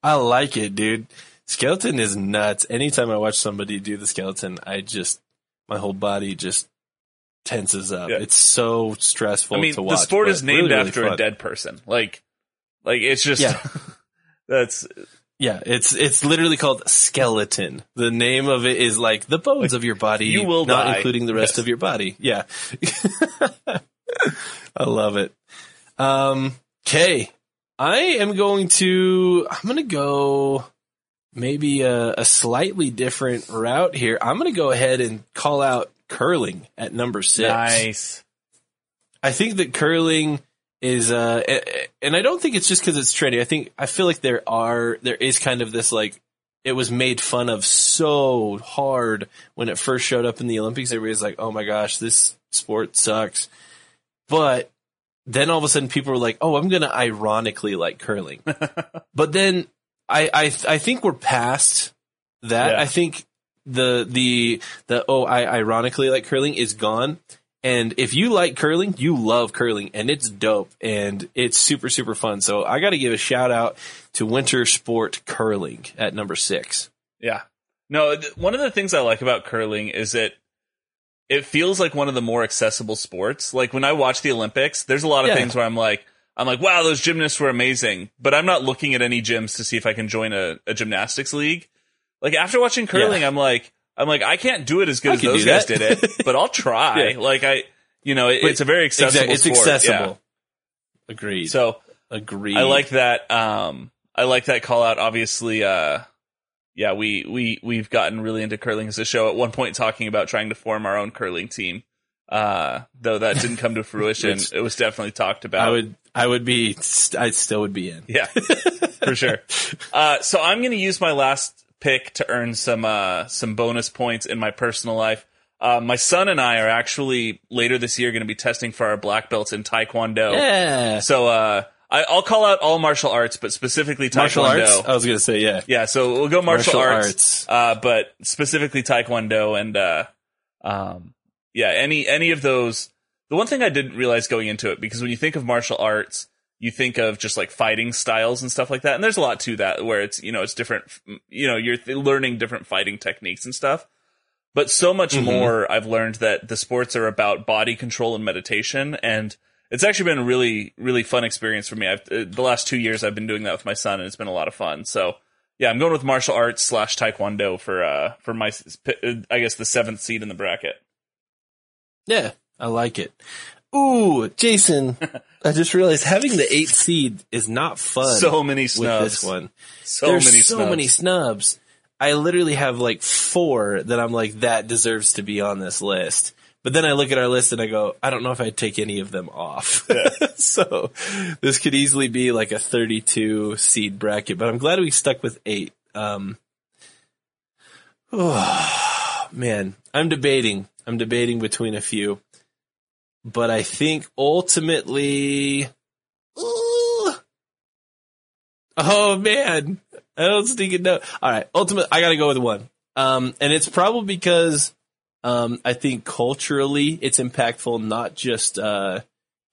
I like it, dude. Skeleton is nuts. Anytime I watch somebody do the skeleton, I just, my whole body just tenses up. Yeah. It's so stressful I mean, to watch. the sport is named really, really after a dead person. Like, like it's just Yeah. that's Yeah, it's it's literally called skeleton. The name of it is like the bones of your body, you will not die. including the rest Yes. of your body. Yeah, I love it. Um, okay, I am going to. I'm going to go maybe a, a slightly different route here. I'm going to go ahead and call out curling at number six. nice. I think that curling is uh and I don't think it's just cuz it's trendy. I think I feel like there are there is kind of this like it was made fun of so hard when it first showed up in the Olympics. Everybody's like, "Oh my gosh, this sport sucks." But then all of a sudden people were like, "Oh, I'm going to ironically like curling." but then I I I think we're past that. Yeah. I think the the the oh I ironically like curling is gone. And if you like curling, you love curling and it's dope and it's super, super fun. So I got to give a shout out to winter sport curling at number six. Yeah. No, th- one of the things I like about curling is that it feels like one of the more accessible sports. Like when I watch the Olympics, there's a lot of Yeah. things where I'm like, I'm like, wow, those gymnasts were amazing, but I'm not looking at any gyms to see if I can join a, a gymnastics league. Like after watching curling, I'm like, I'm like, I can't do it as good I as those guys did it, but I'll try. Yeah. Like I, you know, it, it's a very accessible. It's sport. accessible. Agreed. So agreed. I like that. Um, I like that call out. Obviously, uh, yeah, we we we've gotten really into curling as a show. At one point, talking about trying to form our own curling team. Uh, though that didn't come to fruition, Which- it was definitely talked about. I would, I would be, I still would be in. yeah, for sure. Uh, so I'm going to use my last pick to earn some uh some bonus points in my personal life. Uh, my son and I are actually later this year going to be testing for our black belts in Taekwondo. Yeah. So uh, I, I'll call out all martial arts, but specifically Taekwondo. Martial arts. I was going to say, yeah. Yeah, so we'll go martial, Martial arts, arts. Uh, but specifically Taekwondo and uh, um, yeah, any any of those. The one thing I didn't realize going into it because when you think of martial arts, you think of just like fighting styles and stuff like that, and there's a lot to that where it's you know it's different. You know, you're th- learning different fighting techniques and stuff. But so much Mhm. more, I've learned that the sports are about body control and meditation, and it's actually been a really, really fun experience for me. I've, uh, the last two years, I've been doing that with my son, and it's been a lot of fun. So, yeah, I'm going with martial arts slash taekwondo for uh for my I guess the seventh seed in the bracket. Yeah, I like it. Ooh, Jason, I just realized having the eight seed is not fun. So many with snubs. this one. So There's many so snubs. many snubs. I literally have like four that I'm like that deserves to be on this list. But then I look at our list and I go, I don't know if I'd take any of them off. so this could easily be like a 32 seed bracket, but I'm glad we stuck with eight. Um, man, I'm debating. I'm debating between a few, but I think ultimately, Ooh. oh man, I don't think it no. All right, ultimate. I got to go with one. Um, and it's probably because um, I think culturally it's impactful. Not just uh,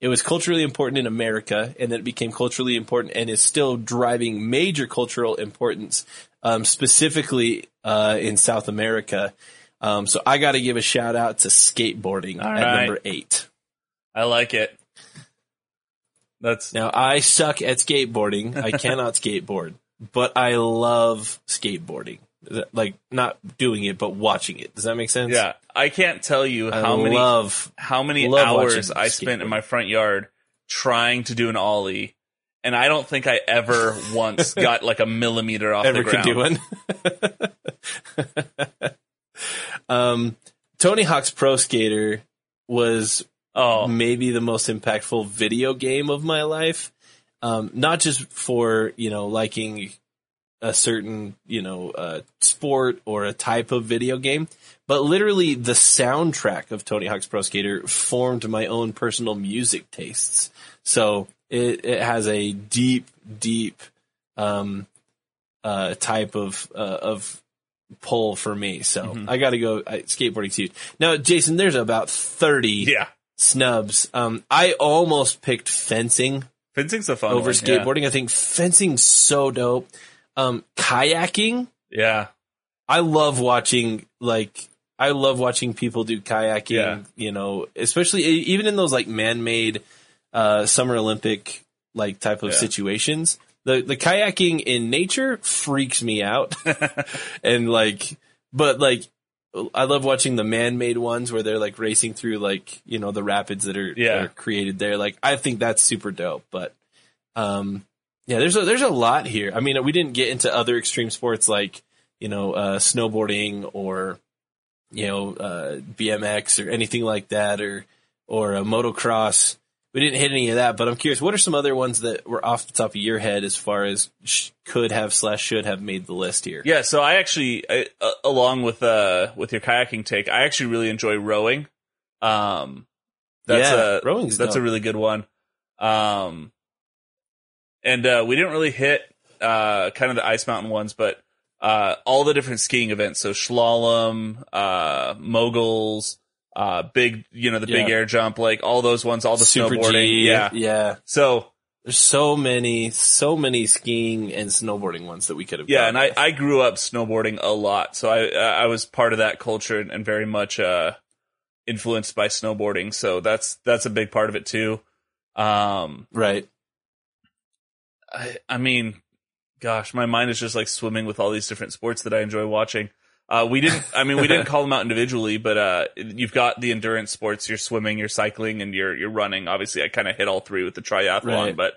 it was culturally important in America, and then it became culturally important, and is still driving major cultural importance, um, specifically uh, in South America. Um, so I got to give a shout out to skateboarding All at right. number eight. I like it. That's Now I suck at skateboarding. I cannot skateboard, but I love skateboarding. Like not doing it, but watching it. Does that make sense? yeah. I can't tell you I how many love. how many love hours I spent in my front yard trying to do an ollie, and I don't think I ever once got like a millimeter off Ever the could ground. do one. um, Tony Hawk's Pro Skater was Oh, maybe the most impactful video game of my life. Um, not just for, you know, liking a certain, you know, uh, sport or a type of video game, but literally the soundtrack of Tony Hawk's Pro Skater formed my own personal music tastes. So it, it has a deep, deep, um, uh, type of, uh, of pull for me. So I got to go uh, skateboarding too. Now, Jason, there's about 30 yeah. snubs. Um, I almost picked fencing Fencing's a fun over one, skateboarding. I think fencing's so dope. Um, kayaking, Yeah. yeah. I love watching like I love watching people do kayaking. Yeah. You know, especially even in those like man-made uh, summer Olympic like type of Yeah. situations. The the kayaking in nature freaks me out, and like, but like. I love watching the man-made ones where they're like racing through like you know the rapids that are, Yeah. that are created there. Like I think that's super dope. But um, yeah, there's a there's a lot here. I mean, we didn't get into other extreme sports like you know uh, snowboarding or you know uh, BMX or anything like that or or uh, motocross. We didn't hit any of that, but I'm curious. What are some other ones that were off the top of your head as far as sh- could have slash should have made the list here? Yeah, so I actually, I, uh, along with uh with your kayaking take, I actually really enjoy rowing. Um, that's Yeah, a rowing's that's a really good one. Um, and uh, we didn't really hit uh kind of the ice mountain ones, but uh all the different skiing events. So slalom, uh, moguls, uh, big, you know, the big air jump, like all those ones, all the Super snowboarding. G, Yeah. yeah. So There's so many, so many skiing and snowboarding ones that we could have. Yeah, and I, with. I grew up snowboarding a lot, so I I was part of that culture and very much uh, influenced by snowboarding. So that's that's a big part of it too. Um, right. I, I mean, gosh, my mind is just like swimming with all these different sports that I enjoy watching. Uh, we didn't, I mean, we didn't call them out individually, but uh, you've got the endurance sports, you're swimming, you're cycling, and you're you're running. Obviously, I kind of hit all three with the triathlon, Right. but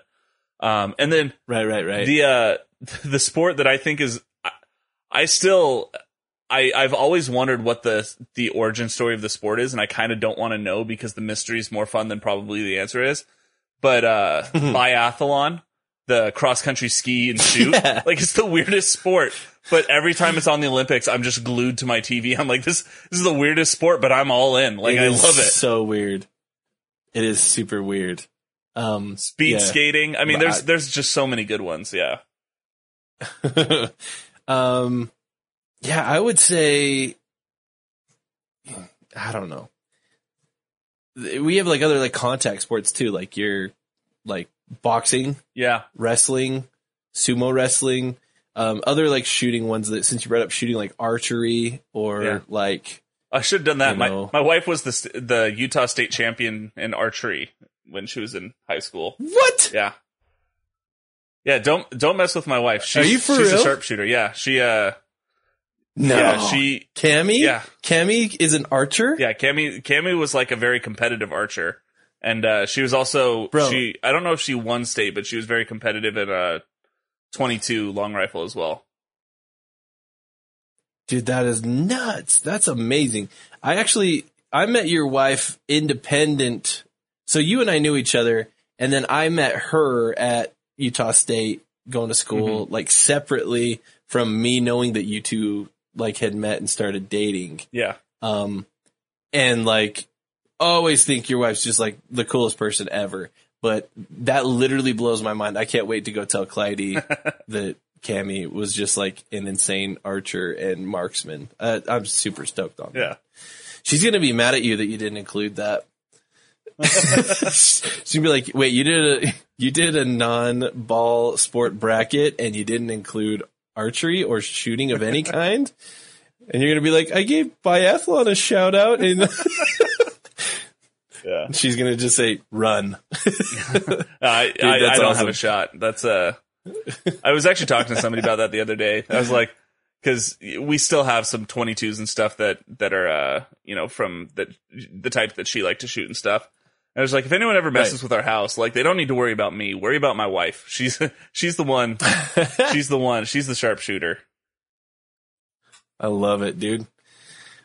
um, and then Right, right, right. the uh the sport that I think is I, I still I I've always wondered what the the origin story of the sport is and I kind of don't want to know because the mystery is more fun than probably the answer is. But uh biathlon, the cross country ski and shoot, Yeah. like it's the weirdest sport. But every time it's on the Olympics, I'm just glued to my TV. I'm like this this is the weirdest sport, but I'm all in. Like I love it. So weird. It is super weird. Um, Speed yeah. skating. I mean, But there's I- there's just so many good ones. Yeah. um, yeah, I would say, I don't know. We have like other like contact sports too, like your like boxing, Yeah. wrestling, sumo wrestling, um, other like shooting ones that since you brought up shooting like archery or Yeah. like I should have done that. You My know. my wife was the the Utah state champion in archery when she was in high school. what? Yeah, Yeah, don't don't mess with my wife. She's, Are you for she's real? a sharpshooter. Yeah, she uh No, yeah she Cammy. Yeah. Cammy is an archer. yeah Cammy Cammy was like a very competitive archer, and uh she was also Bro. she I don't know if she won state, but she was very competitive at uh 22 long rifle as well. Dude, that is nuts. That's amazing. I actually, I met your wife independent. So you and I knew each other and then I met her at Utah State going to school, like separately from me knowing that you two like had met and started dating. Yeah, Um, and like always think your wife's just like the coolest person ever. But that literally blows my mind. I can't wait to go tell Clyde that Cammy was just like an insane archer and marksman. Uh, I'm super stoked on that. yeah. She's gonna be mad at you that you didn't include that. She's gonna be like, "Wait, you did a you did a non-ball sport bracket and you didn't include archery or shooting of any kind." And you're gonna be like, "I gave biathlon a shout out," and Yeah. she's gonna just say, "Run." I, I, I don't awesome. have a shot. That's uh I was actually talking to somebody about that the other day. I was like, because we still have some 22s and stuff that that are uh you know from that the type that she liked to shoot and stuff. And I was like, if anyone ever messes Right. with our house, like they don't need to worry about me. Worry about my wife. She's she's the one. she's the one. She's the sharpshooter. I love it, dude.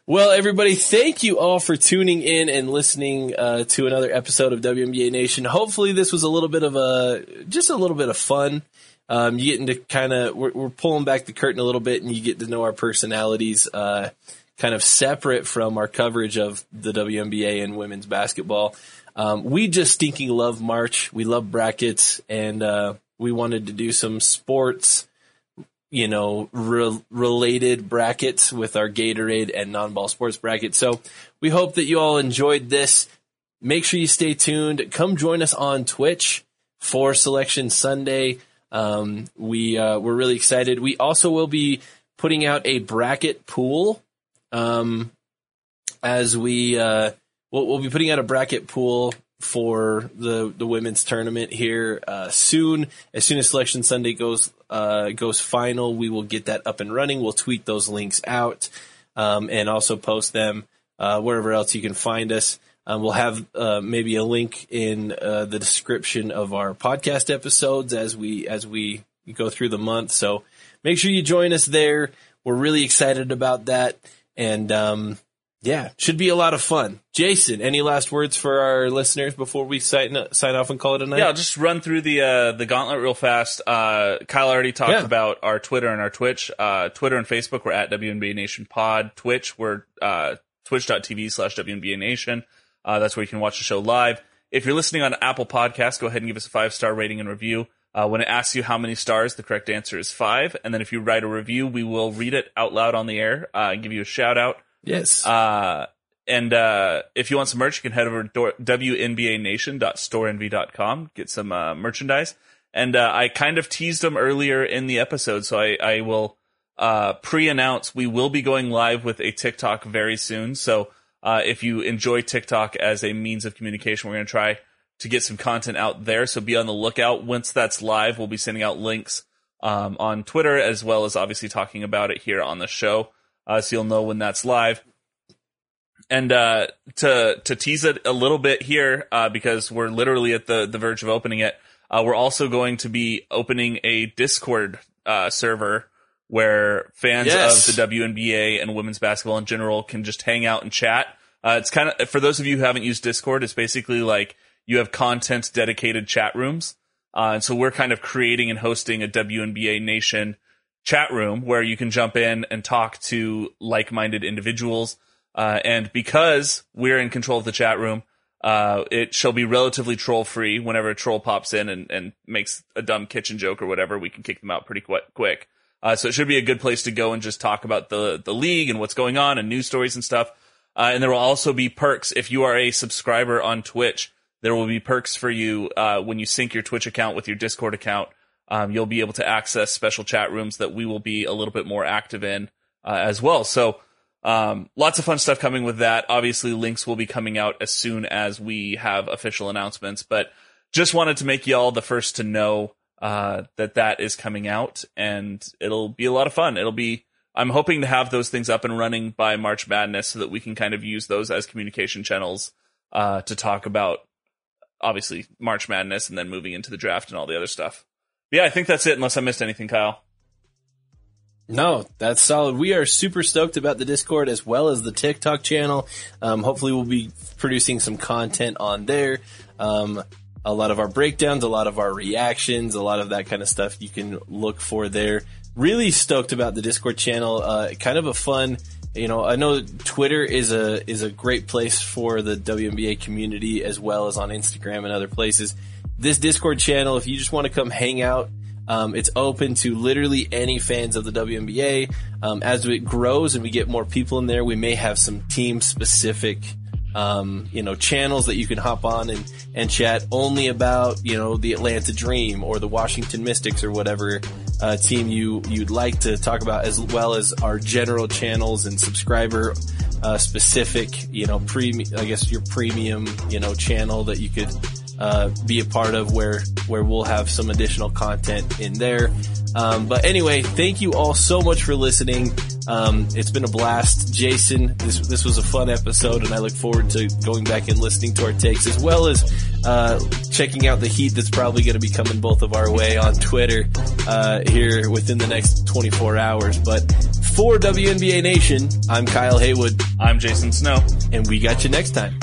Well, everybody, thank you all for tuning in and listening uh, to another episode of WNBA Nation. Hopefully, this was a little bit of a just a little bit of fun. Um, you getting to kind of we're, we're pulling back the curtain a little bit, and you get to know our personalities, uh, kind of separate from our coverage of the WNBA and women's basketball. Um, we just stinking love March. We love brackets, and uh, we wanted to do some sports you know, re- related brackets with our Gatorade and non-ball sports bracket. So we hope that you all enjoyed this. Make sure you stay tuned. Come join us on Twitch for Selection Sunday. Um, we uh, we're really excited. We also will be putting out a bracket pool. Um, as we uh, we'll, we'll be putting out a bracket pool for the the women's tournament here uh, soon. As soon as Selection Sunday goes uh, goes final, we will get that up and running. We'll tweet those links out um, and also post them uh, wherever else you can find us. Um, we'll have uh, maybe a link in uh, the description of our podcast episodes as we as we go through the month. So make sure you join us there. We're really excited about that, and um, yeah, should be a lot of fun. Jason, any last words for our listeners before we sign sign off and call it a night? Yeah, I'll just run through the uh, the gauntlet real fast. Uh, Kyle already talked Yeah. about our Twitter and our Twitch. Uh, Twitter and Facebook, we're at WNBA Nation Pod. Twitch, we're uh, twitch.tv slash WNBA Nation. Uh, that's where you can watch the show live. If you're listening on Apple Podcasts, go ahead and give us a five star rating and review. Uh, when it asks you how many stars, the correct answer is five. And then if you write a review, we will read it out loud on the air uh, and give you a shout out. Yes. Uh, and uh, if you want some merch, you can head over to WNBANation.storenvy.com, get some uh, merchandise. And uh, I kind of teased them earlier in the episode, so I, I will uh, pre-announce we will be going live with a TikTok very soon. So uh, if you enjoy TikTok as a means of communication, we're going to try to get some content out there. So be on the lookout. Once that's live, we'll be sending out links um, on Twitter as well as obviously talking about it here on the show. Uh, so you'll know when that's live and uh, to to tease it a little bit here uh, because we're literally at the the verge of opening it. Uh, we're also going to be opening a Discord uh, server where fans Yes. of the WNBA and women's basketball in general can just hang out and chat. Uh, it's kind of for those of you who haven't used Discord, it's basically like you have content dedicated chat rooms, uh, and so we're kind of creating and hosting a WNBA Nation chat room where you can jump in and talk to like-minded individuals. Uh, and because we're in control of the chat room, uh, it shall be relatively troll free. Whenever a troll pops in and, and makes a dumb kitchen joke or whatever, we can kick them out pretty qu- quick. Uh, so it should be a good place to go and just talk about the, the league and what's going on and news stories and stuff. Uh, and there will also be perks if you are a subscriber on Twitch. There will be perks for you uh, when you sync your Twitch account with your Discord account. Um, you'll be able to access special chat rooms that we will be a little bit more active in uh, as well. So um, lots of fun stuff coming with that. Obviously, links will be coming out as soon as we have official announcements. But just wanted to make y'all the first to know uh, that that is coming out, and it'll be a lot of fun. It'll be. I'm hoping to have those things up and running by March Madness so that we can kind of use those as communication channels uh, to talk about obviously March Madness and then moving into the draft and all the other stuff. Yeah, I think that's it. Unless I missed anything, Kyle. No, that's solid. We are super stoked about the Discord as well as the TikTok channel. Um, hopefully, we'll be producing some content on there. Um, a lot of our breakdowns, a lot of our reactions, a lot of that kind of stuff you can look for there. Really stoked about the Discord channel. Uh, kind of a fun, you know, I know Twitter is a is a great place for the WNBA community as well as on Instagram and other places. This Discord channel, if you just want to come hang out um, it's open to literally any fans of the WNBA. Um, as it grows and we get more people in there, we may have some team specific, um, you know, channels that you can hop on and, and chat only about, you know, the Atlanta Dream or the Washington Mystics or whatever uh, team you you'd like to talk about, as well as our general channels and subscriber uh, specific, you know, pre I guess your premium, you know, channel that you could uh, be a part of where where we'll have some additional content in there. Um, but anyway, thank you all so much for listening. Um, it's been a blast, Jason. This this was a fun episode, and I look forward to going back and listening to our takes as well as uh, checking out the heat that's probably going to be coming both of our way on Twitter uh, here within the next 24 hours. But for WNBA Nation, I'm Kyle Haywood, I'm Jason Snow. and we got you next time.